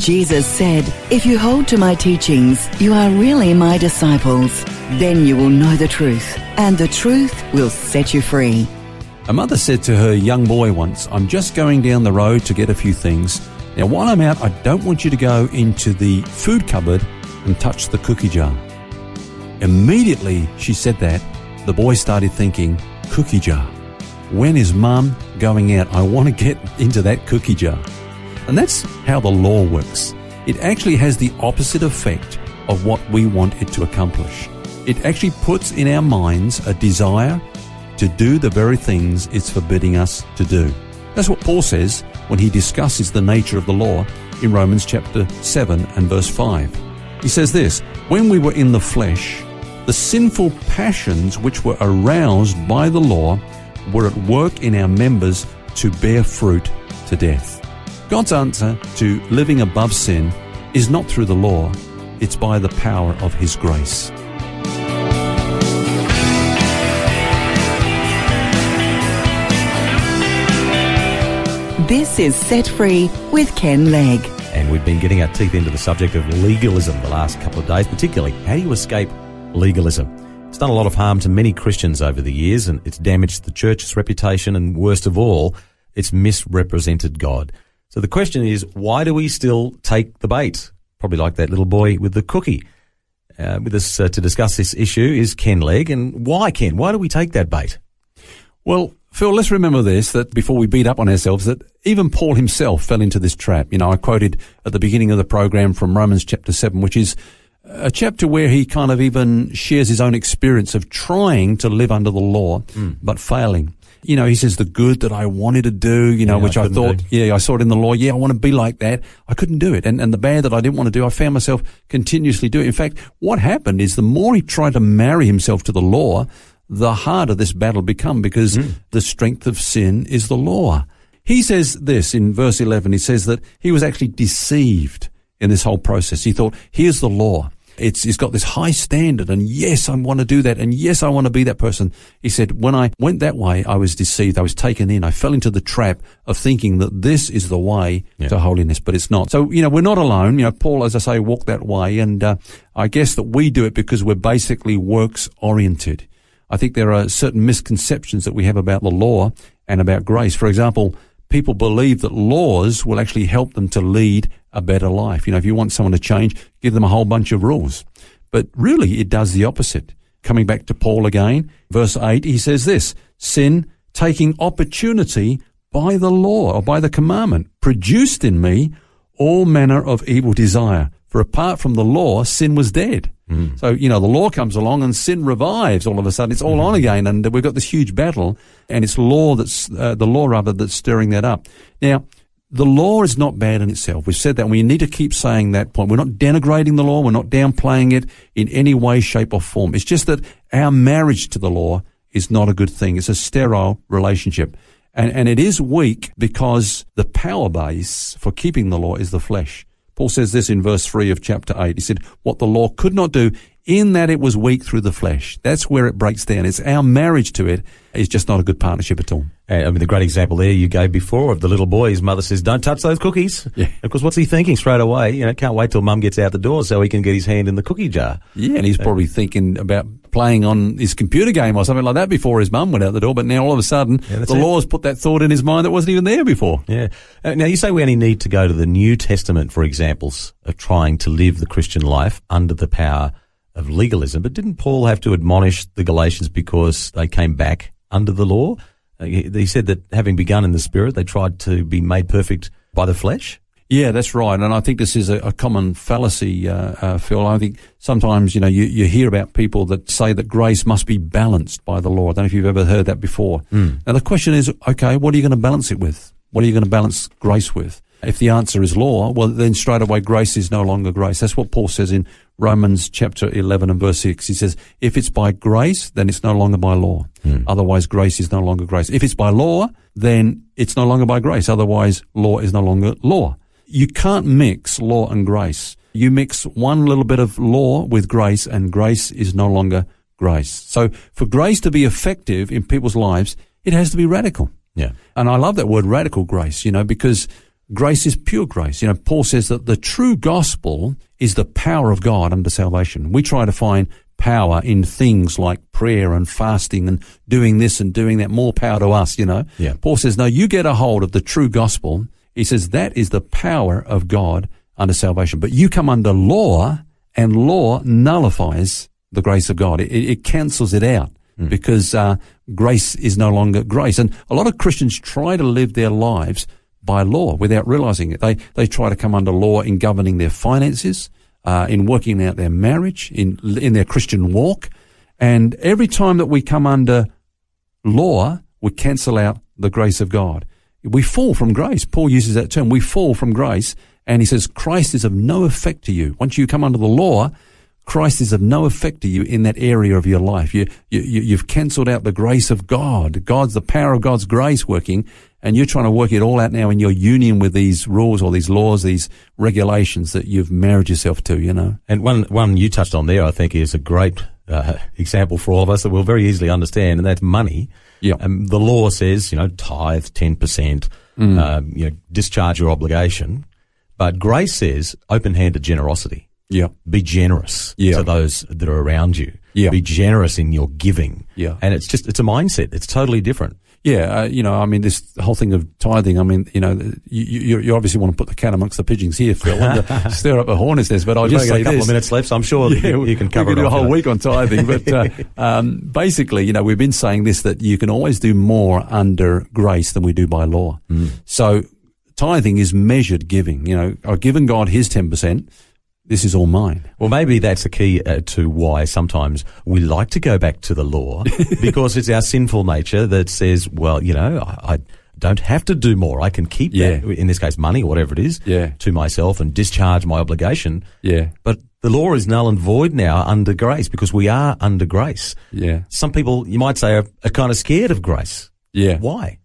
Jesus said, If you hold to my teachings, you are really my disciples. Then you will know the truth, and the truth will set you free. A mother said to her young boy once, I'm just going down the road to get a few things. Now, while I'm out, I don't want you to go into the food cupboard and touch the cookie jar. Immediately she said that, the boy started thinking, cookie jar. When is mum going out? I want to get into that cookie jar. And that's how the law works. It actually has the opposite effect of what we want it to accomplish. It actually puts in our minds a desire to do the very things it's forbidding us to do. That's what Paul says when he discusses the nature of the law in Romans chapter 7 and verse 5. He says this, When we were in the flesh, the sinful passions which were aroused by the law were at work in our members to bear fruit to death. God's answer to living above sin is not through the law, it's by the power of His grace. This is Set Free with Ken Legg. And we've been getting our teeth into the subject of legalism the last couple of days, particularly how do you escape legalism? It's done a lot of harm to many Christians over the years and it's damaged the church's reputation and worst of all, it's misrepresented God. So the question is, why do we still take the bait? Probably like that little boy with the cookie. Uh, with us uh, to discuss this issue is Ken Legg. And why, Ken? Why do we take that bait? Well, Phil, let's remember this, that before we beat up on ourselves, that even Paul himself fell into this trap. You know, I quoted at the beginning of the program from Romans chapter 7, which is a chapter where he kind of even shares his own experience of trying to live under the law, mm. but failing you know, he says the good that I wanted to do, you know, yeah, which I, I thought, do. yeah, I saw it in the law. Yeah, I want to be like that. I couldn't do it. And, and the bad that I didn't want to do, I found myself continuously doing. In fact, what happened is the more he tried to marry himself to the law, the harder this battle become because mm. the strength of sin is the law. He says this in verse 11. He says that he was actually deceived in this whole process. He thought, here's the law. It's, it's got this high standard and yes, I want to do that. And yes, I want to be that person. He said, when I went that way, I was deceived. I was taken in. I fell into the trap of thinking that this is the way yeah. to holiness, but it's not. So, you know, we're not alone. You know, Paul, as I say, walked that way. And, uh, I guess that we do it because we're basically works oriented. I think there are certain misconceptions that we have about the law and about grace. For example, people believe that laws will actually help them to lead a better life. You know, if you want someone to change, give them a whole bunch of rules. But really, it does the opposite. Coming back to Paul again, verse 8, he says this, sin, taking opportunity by the law or by the commandment, produced in me all manner of evil desire. For apart from the law, sin was dead. Mm. So, you know, the law comes along and sin revives all of a sudden. It's all mm. on again. And we've got this huge battle and it's law that's, uh, the law rather that's stirring that up. Now, the law is not bad in itself. We've said that we need to keep saying that point. We're not denigrating the law. We're not downplaying it in any way, shape or form. It's just that our marriage to the law is not a good thing. It's a sterile relationship. And, and it is weak because the power base for keeping the law is the flesh. Paul says this in verse 3 of chapter 8. He said, What the law could not do, in that it was weak through the flesh. That's where it breaks down. It's our marriage to it is just not a good partnership at all. I mean, the great example there you gave before of the little boy, his mother says, don't touch those cookies. Yeah. Of course, what's he thinking straight away? You know, can't wait till mum gets out the door so he can get his hand in the cookie jar. Yeah, and he's probably thinking about playing on his computer game or something like that before his mum went out the door. But now all of a sudden, yeah, the it. law's put that thought in his mind that wasn't even there before. Yeah. Uh, now you say we only need to go to the New Testament for examples of trying to live the Christian life under the power of legalism. But didn't Paul have to admonish the Galatians because they came back under the law? Uh, he said that having begun in the spirit, they tried to be made perfect by the flesh. Yeah, that's right. And I think this is a, a common fallacy, uh, uh, Phil. I think sometimes, you know, you, you hear about people that say that grace must be balanced by the law. I don't know if you've ever heard that before. Mm. Now the question is, okay, what are you going to balance it with? What are you going to balance grace with? If the answer is law, well, then straight away grace is no longer grace. That's what Paul says in Romans chapter 11 and verse 6. He says, if it's by grace, then it's no longer by law. Hmm. Otherwise, grace is no longer grace. If it's by law, then it's no longer by grace. Otherwise, law is no longer law. You can't mix law and grace. You mix one little bit of law with grace and grace is no longer grace. So for grace to be effective in people's lives, it has to be radical. Yeah. And I love that word radical grace, you know, because grace is pure grace. You know, Paul says that the true gospel is the power of God unto salvation. We try to find power in things like prayer and fasting and doing this and doing that, more power to us, you know. Yeah. Paul says, no, you get a hold of the true gospel. He says that is the power of God under salvation. But you come under law and law nullifies the grace of God. It, it cancels it out because uh, grace is no longer grace. And a lot of Christians try to live their lives by law without realizing it. They they try to come under law in governing their finances, uh, in working out their marriage, in in their Christian walk, and every time that we come under law, we cancel out the grace of God. We fall from grace. Paul uses that term. We fall from grace, and he says Christ is of no effect to you. Once you come under the law, Christ is of no effect to you in that area of your life. You, you, you- you've cancelled out the grace of God. God's the power of God's grace working, and you're trying to work it all out now in your union with these rules or these laws, these regulations that you've married yourself to, you know. And one one you touched on there, I think, is a great uh, example for all of us that we'll very easily understand, and that's money. Yeah. Um, the law says, you know, tithe ten percent, um, you know, discharge your obligation, but grace says open-handed generosity. Yeah. Be generous Yeah. to those that are around you. Yeah. Be generous in your giving. Yeah. And it's just it's a mindset. It's totally different. Yeah, uh, you know, I mean, this whole thing of tithing. I mean, you know, you, you, obviously want to put the cat amongst the pigeons here, Phil, and uh, stir up a hornet's nest. But I'll We've just say a couple this: of minutes left, so I'm sure that you, you can cover we it do a whole you know. week on tithing. But uh, um, basically, you know, we've been saying this that you can always do more under grace than we do by law. Mm. So tithing is measured giving. You know, I've given God His ten percent. This is all mine. Well, maybe that's the key uh, to why sometimes we like to go back to the law because it's our sinful nature that says, well, you know, I, I don't have to do more. I can keep Yeah. that, in this case, money or whatever it is, Yeah. to myself and discharge my obligation. Yeah, But the law is null and void now under grace because we are under grace. yeah, Some people, you might say, are, are kind of scared of grace. yeah. Why?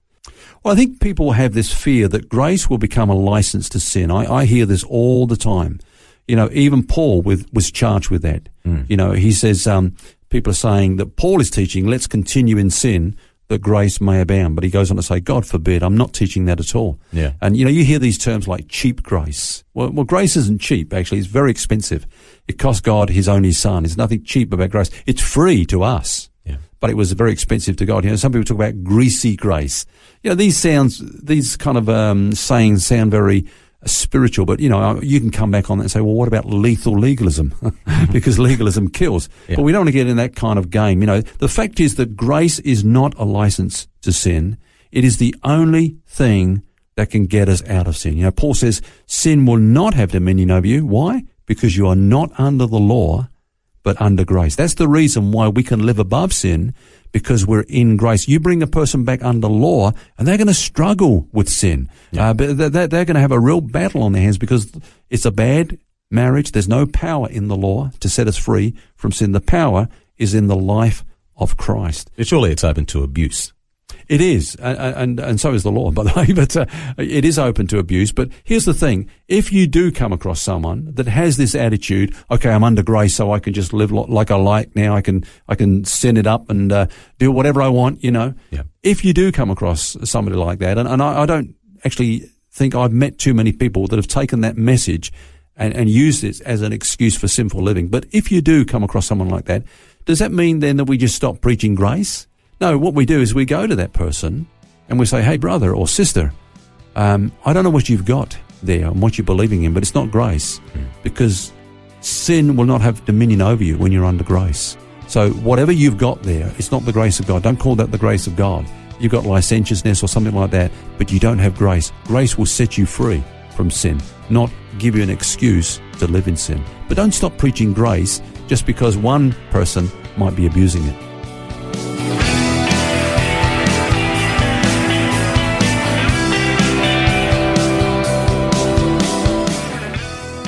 Well, I think people have this fear that grace will become a license to sin. I, I hear this all the time. You know, even Paul with, was charged with that. You know, he says, um, people are saying that Paul is teaching, let's continue in sin that grace may abound. But he goes on to say, God forbid, I'm not teaching that at all. Yeah. And, you know, you hear these terms like cheap grace. Well, well, grace isn't cheap, actually. It's very expensive. It cost God his only son. There's nothing cheap about grace. It's free to us Yeah. but it was very expensive to God. You know, some people talk about greasy grace. You know, these sounds, these kind of um, sayings sound very spiritual, but you know, you can come back on that and say, well, what about lethal legalism? because legalism kills. Yeah. But we don't want to get in that kind of game. You know, the fact is that grace is not a license to sin. It is the only thing that can get us out of sin. You know, Paul says sin will not have dominion over you. Why? Because you are not under the law, but under grace. That's the reason why we can live above sin because we're in grace. You bring a person back under law and they're going to struggle with sin. Uh, but they're, they're going to have a real battle on their hands because it's a bad marriage. There's no power in the law to set us free from sin. The power is in the life of Christ. Surely it's open to abuse. It is, and, and and so is the law, by the way. But uh, it is open to abuse. But here's the thing: if you do come across someone that has this attitude, okay, I'm under grace, so I can just live like I like now. I can I can send it up and uh, do whatever I want. You know, Yeah. if you do come across somebody like that, and, and I, I don't actually think I've met too many people that have taken that message and, and used it as an excuse for sinful living. But if you do come across someone like that, does that mean then that we just stop preaching grace? No, what we do is we go to that person and we say, hey, brother or sister, um, I don't know what you've got there and what you're believing in, but it's not grace because sin will not have dominion over you when you're under grace. So whatever you've got there, it's not the grace of God. Don't call that the grace of God. You've got licentiousness or something like that, but you don't have grace. Grace will set you free from sin, not give you an excuse to live in sin. But don't stop preaching grace just because one person might be abusing it.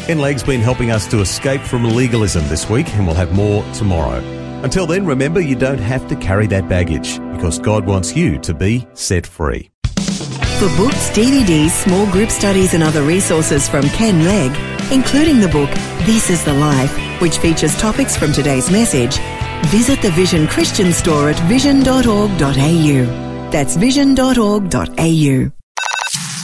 Ken Legg's been helping us to escape from legalism this week, and we'll have more tomorrow. Until then, remember you don't have to carry that baggage because God wants you to be set free. For books, DVDs, small group studies, and other resources from Ken Legg, including the book This is the Life, which features topics from today's message, visit the Vision Christian store at vision.org.au. That's vision.org.au.